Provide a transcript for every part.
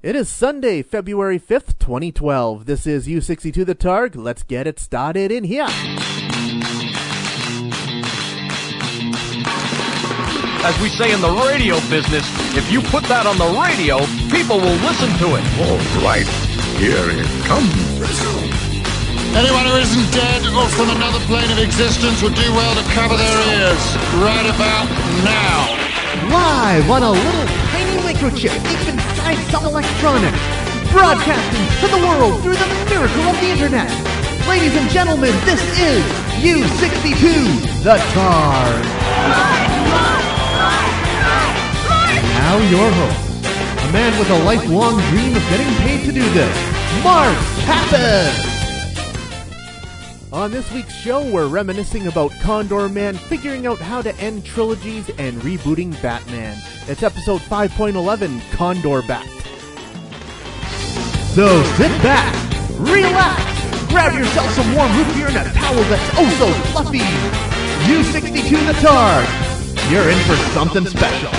It is Sunday, February 5th, 2012. This is U62 The Targ. Let's get it started in here. As we say in the radio business, if you put that on the radio, people will listen to it. All right, here it comes. Anyone who isn't dead or from another plane of existence would do well to cover their ears right about now. Why? What a little tiny microchip deep some electronics. Broadcasting to the world through the miracle of the internet. Ladies and gentlemen, this is U62 The Targ. Now your host, a man with a lifelong dream of getting paid to do this, Mark Kappas. On this week's show, we're reminiscing about Condor Man, figuring out how to end trilogies, and rebooting Batman. It's episode 5.11, Condor Bat. So sit back, relax, grab yourself some warm root beer and a towel that's oh so fluffy. U62 the Targ. You're in for something special.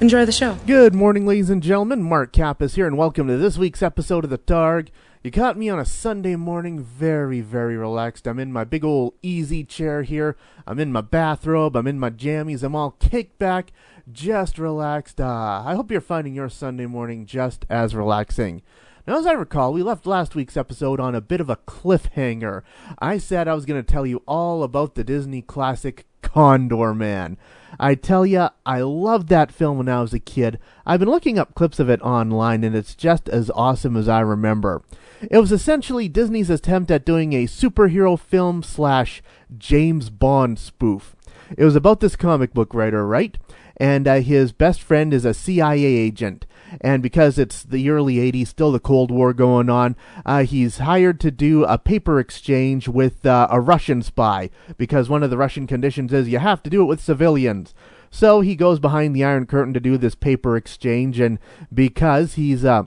Enjoy the show. Good morning, ladies and gentlemen. Mark Kappas here, and welcome to this week's episode of The Targ. You caught me on a Sunday morning, very, very relaxed. I'm in my big old easy chair here. I'm in my bathrobe. I'm in my jammies. I'm all kicked back, just relaxed. Uh, I hope you're finding your Sunday morning just as relaxing. Now, as I recall, we left last week's episode on a bit of a cliffhanger. I said I was going to tell you all about the Disney classic Condor Man. I tell ya, I loved that film when I was a kid. I've been looking up clips of it online, and it's just as awesome as I remember. It was essentially Disney's attempt at doing a superhero film slash James Bond spoof. It was about this comic book writer, right? And uh, his best friend is a CIA agent. And because it's the early 80s, still the Cold War going on, uh, he's hired to do a paper exchange with uh, a Russian spy. Because one of the Russian conditions is you have to do it with civilians. So he goes behind the Iron Curtain to do this paper exchange, and because he's a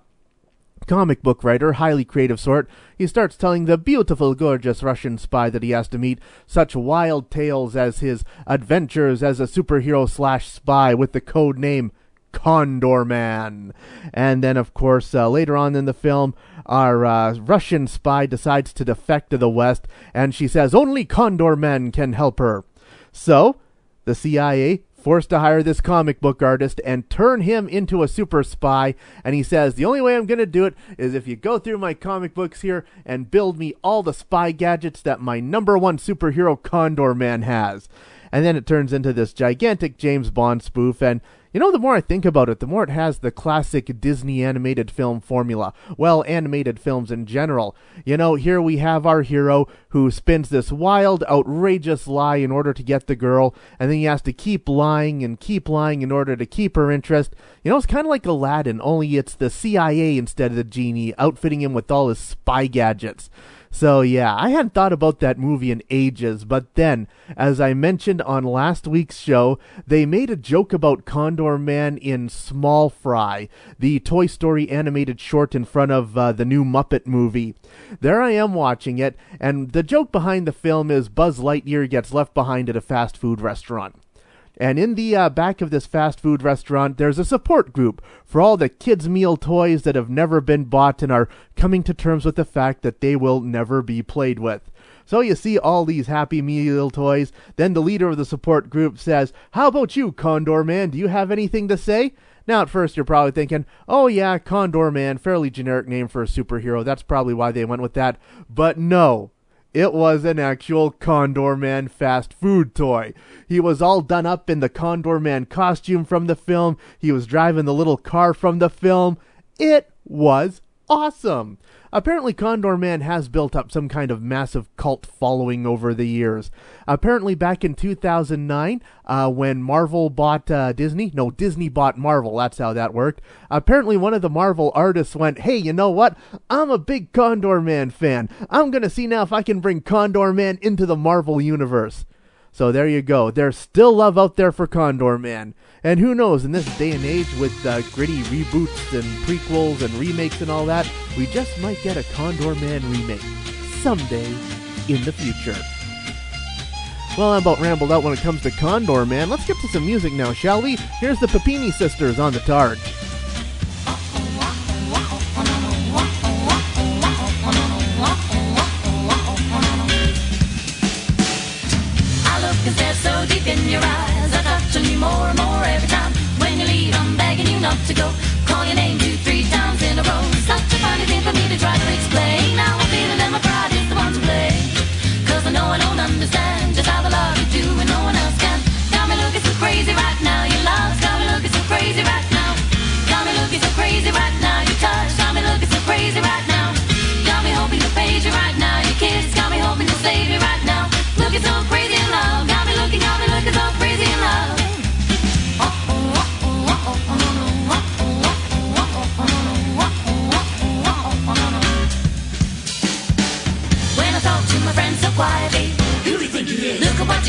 comic book writer, highly creative sort, he starts telling the beautiful, gorgeous Russian spy that he has to meet such wild tales as his adventures as a superhero slash spy with the code name Condor Man. And then, of course, uh, later on in the film, our uh, Russian spy decides to defect to the West, and she says only Condor Man can help her. So, the CIA forced to hire this comic book artist and turn him into a super spy. And he says, The only way I'm going to do it is if you go through my comic books here and build me all the spy gadgets that my number one superhero Condor Man has. And then it turns into this gigantic James Bond spoof. And you know, the more I think about it, the more it has the classic Disney animated film formula. Well, animated films in general. You know, here we have our hero who spins this wild, outrageous lie in order to get the girl, and then he has to keep lying and keep lying in order to keep her interest. You know, it's kind of like Aladdin, only it's the CIA instead of the genie, outfitting him with all his spy gadgets. So yeah, I hadn't thought about that movie in ages, but then, as I mentioned on last week's show, they made a joke about Condor Man in Small Fry, the Toy Story animated short in front of uh, the new Muppet movie. There I am watching it, and the joke behind the film is Buzz Lightyear gets left behind at a fast food restaurant. And in the uh, back of this fast food restaurant, there's a support group for all the kids' meal toys that have never been bought and are coming to terms with the fact that they will never be played with. So you see all these Happy Meal toys. Then the leader of the support group says, How about you, Condor Man? Do you have anything to say? Now, at first, you're probably thinking, oh, yeah, Condor Man, fairly generic name for a superhero. That's probably why they went with that. But no, it was an actual Condor Man fast food toy. He was all done up in the Condor Man costume from the film. He was driving the little car from the film. It was awesome. Apparently, Condor Man has built up some kind of massive cult following over the years. Apparently, back in 2009, uh, when Marvel bought uh, Disney, no, Disney bought Marvel, that's how that worked. Apparently, one of the Marvel artists went, Hey, you know what? I'm a big Condor Man fan. I'm going to see now if I can bring Condor Man into the Marvel universe. So there you go. There's still love out there for Condor Man. And who knows, in this day and age with uh, gritty reboots and prequels and remakes and all that, we just might get a Condor Man remake someday in the future. Well, I'm about rambled out when it comes to Condor Man. Let's get to some music now, shall we? Here's the Puppini Sisters on the Targ.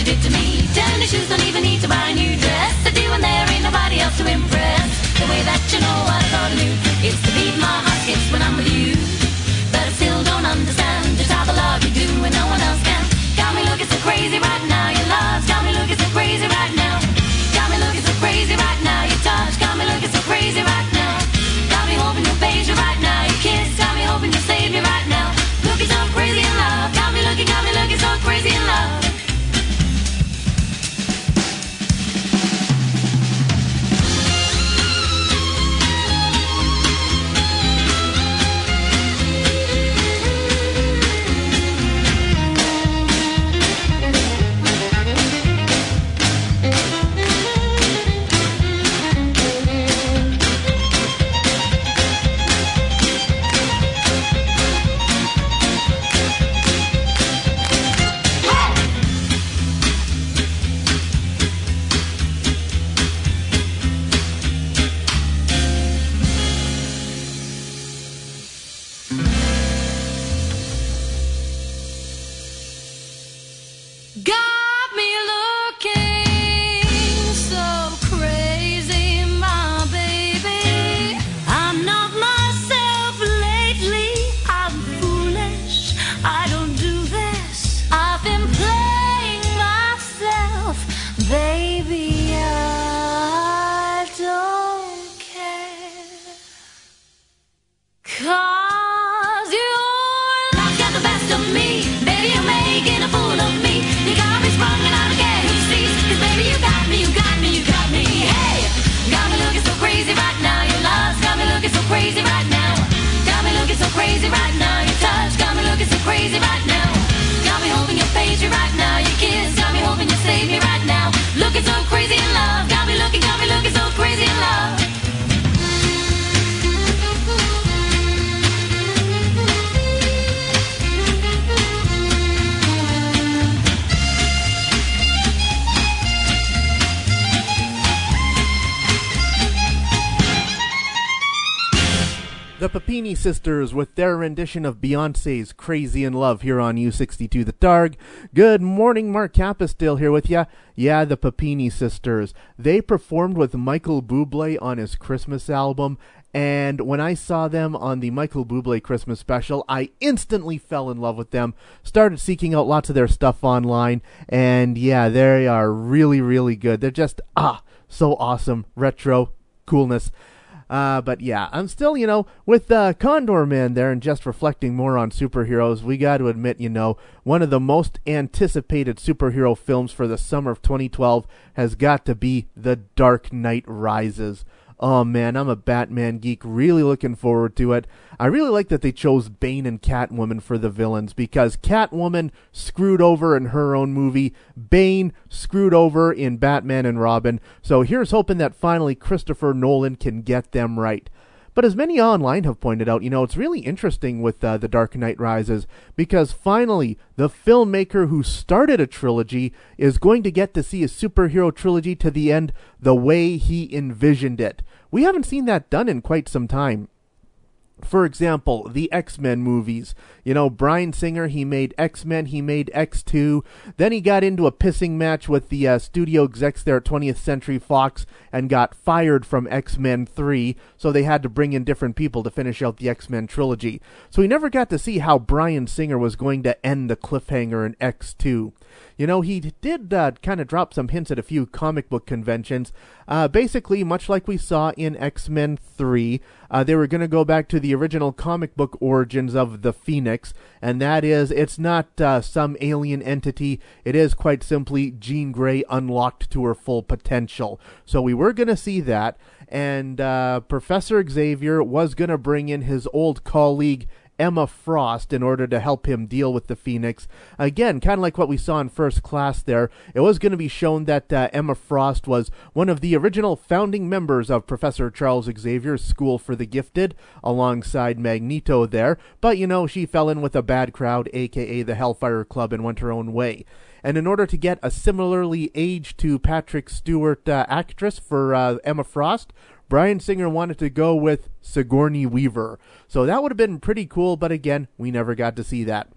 Did to me. Tennis shoes don't even need The Puppini sisters with their rendition of Beyonce's Crazy in Love here on U62 The Targ. Good morning, Mark Kappa still here with ya. Yeah, the Puppini sisters. They performed with Michael Bublé on his Christmas album, and when I saw them on the Michael Bublé Christmas special, I instantly fell in love with them. Started seeking out lots of their stuff online, and yeah, they are really, really good. They're just, ah, so awesome. Retro coolness. Uh, but yeah, I'm still, you know, with uh, Condor Man there and just reflecting more on superheroes, we got to admit, you know, one of the most anticipated superhero films for the summer of 2012 has got to be The Dark Knight Rises. Oh man, I'm a Batman geek, really looking forward to it. I really like that they chose Bane and Catwoman for the villains because Catwoman screwed over in her own movie, Bane screwed over in Batman and Robin. So here's hoping that finally Christopher Nolan can get them right. But as many online have pointed out, you know, it's really interesting with uh, The Dark Knight Rises because finally the filmmaker who started a trilogy is going to get to see a superhero trilogy to the end the way he envisioned it. We haven't seen that done in quite some time. For example, the X Men movies. You know, Bryan Singer, he made X Men, he made X2. Then he got into a pissing match with the uh, studio execs there at 20th Century Fox and got fired from X Men 3, so they had to bring in different people to finish out the X Men trilogy. So he never got to see how Bryan Singer was going to end the cliffhanger in X2. You know, he did uh, kind of drop some hints at a few comic book conventions. Uh, basically, much like we saw in X Men 3, uh, they were going to go back to the original comic book origins of the Phoenix, and that is, it's not uh, some alien entity. It is quite simply Jean Grey unlocked to her full potential. So we were going to see that, and uh, Professor Xavier was going to bring in his old colleague Emma Frost in order to help him deal with the Phoenix. Again, kind of like what we saw in first class there, it was going to be shown that uh, Emma Frost was one of the original founding members of Professor Charles Xavier's School for the Gifted, alongside Magneto there, but you know, she fell in with a bad crowd, aka the Hellfire Club, and went her own way. And in order to get a similarly aged to Patrick Stewart uh, actress for uh, Emma Frost, Bryan Singer wanted to go with Sigourney Weaver. So that would have been pretty cool, but again, we never got to see that.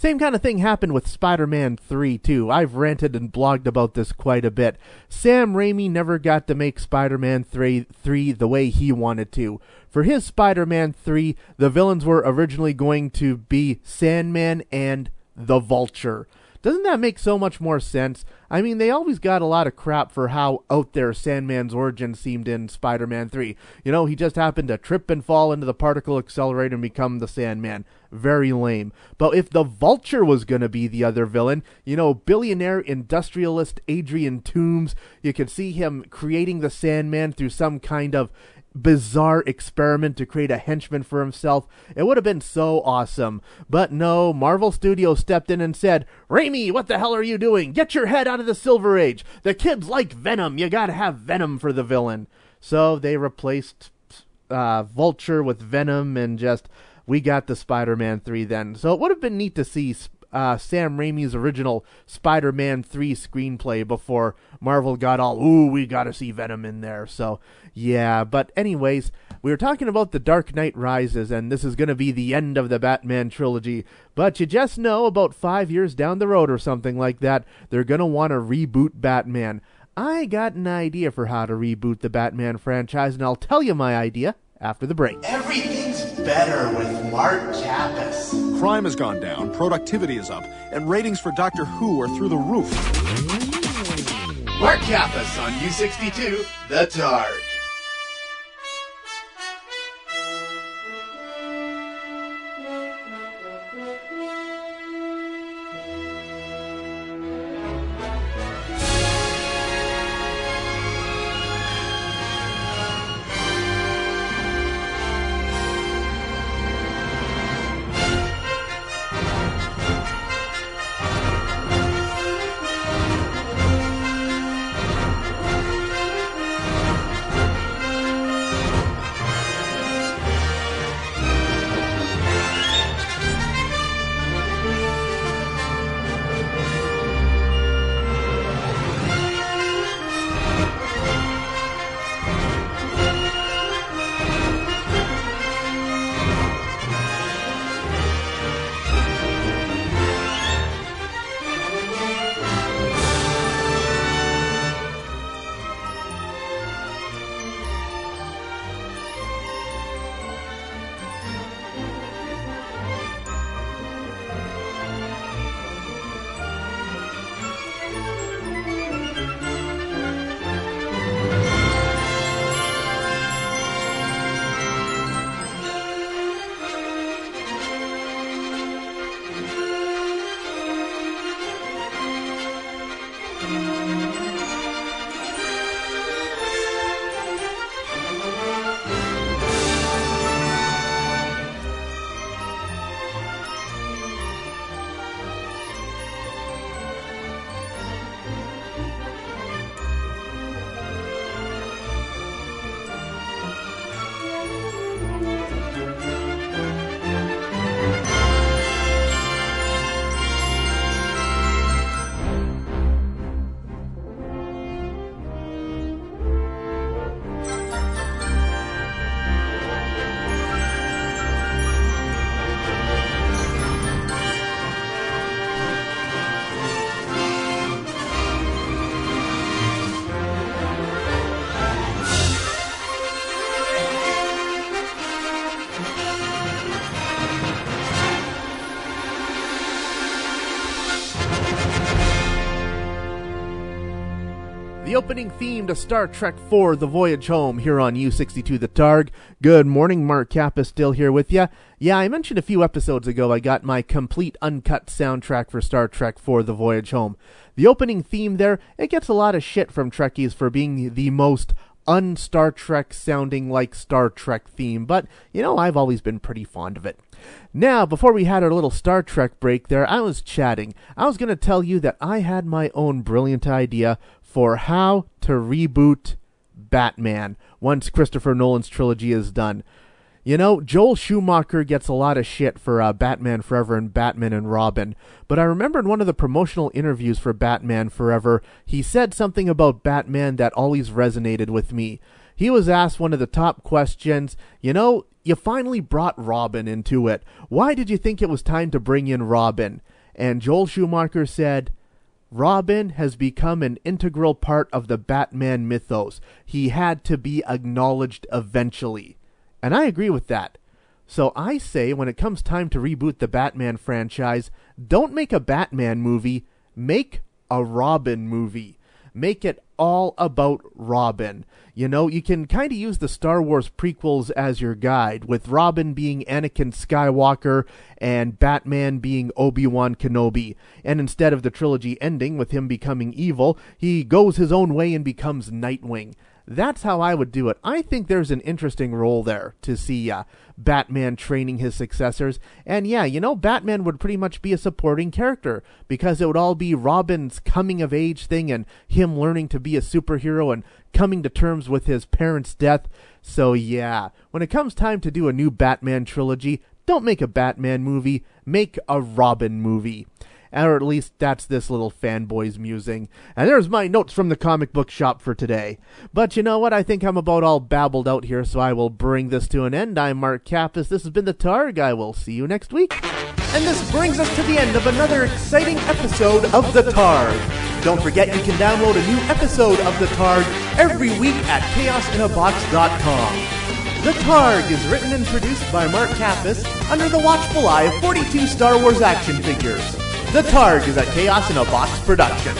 Same kind of thing happened with Spider Man 3, too. I've ranted and blogged about this quite a bit. Sam Raimi never got to make Spider Man 3, 3 the way he wanted to. For his Spider Man 3, the villains were originally going to be Sandman and the Vulture. Doesn't that make so much more sense? I mean, they always got a lot of crap for how out there Sandman's origin seemed in Spider Man 3. You know, he just happened to trip and fall into the particle accelerator and become the Sandman. Very lame. But if the Vulture was going to be the other villain, you know, billionaire industrialist Adrian Toomes, you could see him creating the Sandman through some kind of bizarre experiment to create a henchman for himself. It would have been so awesome. But no, Marvel Studios stepped in and said, Raimi, what the hell are you doing? Get your head out of the Silver Age. The kids like Venom. You gotta have Venom for the villain. So they replaced uh, Vulture with Venom and just, we got the Spider Man 3 then. So it would have been neat to see uh, Sam Raimi's original Spider-Man 3 screenplay before Marvel got all, ooh, we gotta see Venom in there. So, yeah. But anyways, we were talking about The Dark Knight Rises, and this is gonna be the end of the Batman trilogy. But you just know about five years down the road or something like that, they're gonna want to reboot Batman. I got an idea for how to reboot the Batman franchise, and I'll tell you my idea after the break. Everything's better with Mark Kappas. Crime has gone down, productivity is up, and ratings for Doctor Who are through the roof. Mark Kappas on U62, The Targ. The opening theme to Star Trek IV The Voyage Home here on U62 The Targ. Good morning, Mark Kappa still here with you. Yeah, I mentioned a few episodes ago I got my complete uncut soundtrack for Star Trek IV The Voyage Home. The opening theme there, it gets a lot of shit from Trekkies for being the most un Star Trek sounding like Star Trek theme, but you know, I've always been pretty fond of it. Now, before we had our little Star Trek break there, I was chatting. I was going to tell you that I had my own brilliant idea for how to reboot Batman once Christopher Nolan's trilogy is done. You know, Joel Schumacher gets a lot of shit for uh, Batman Forever and Batman and Robin, but I remember in one of the promotional interviews for Batman Forever, he said something about Batman that always resonated with me. He was asked one of the top questions, you know, you finally brought Robin into it. Why did you think it was time to bring in Robin? And Joel Schumacher said, Robin has become an integral part of the Batman mythos. He had to be acknowledged eventually. And I agree with that. So I say when it comes time to reboot the Batman franchise, don't make a Batman movie, make a Robin movie. Make it all about Robin. You know, you can kind of use the Star Wars prequels as your guide, with Robin being Anakin Skywalker and Batman being Obi Wan Kenobi. And instead of the trilogy ending with him becoming evil, he goes his own way and becomes Nightwing. That's how I would do it. I think there's an interesting role there to see uh, Batman training his successors. And yeah, you know, Batman would pretty much be a supporting character because it would all be Robin's coming of age thing and him learning to be a superhero and coming to terms with his parents' death. So yeah, when it comes time to do a new Batman trilogy, don't make a Batman movie, make a Robin movie or at least that's this little fanboy's musing. And there's my notes from the comic book shop for today. But you know what? I think I'm about all babbled out here, so I will bring this to an end. I'm Mark Kappas. This has been the Targ. I will see you next week. And this brings us to the end of another exciting episode of the Targ. Don't forget you can download a new episode of the Targ every week at chaosinabox.com. The Targ is written and produced by Mark Kappas under the watchful eye of 42 Star Wars action figures. The Targ is a Chaos in a Box production.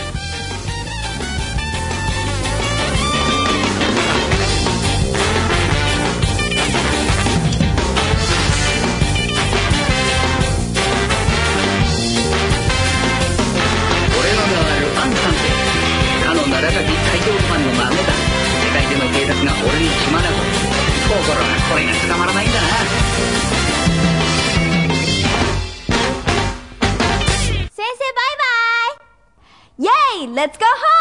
Let's go home!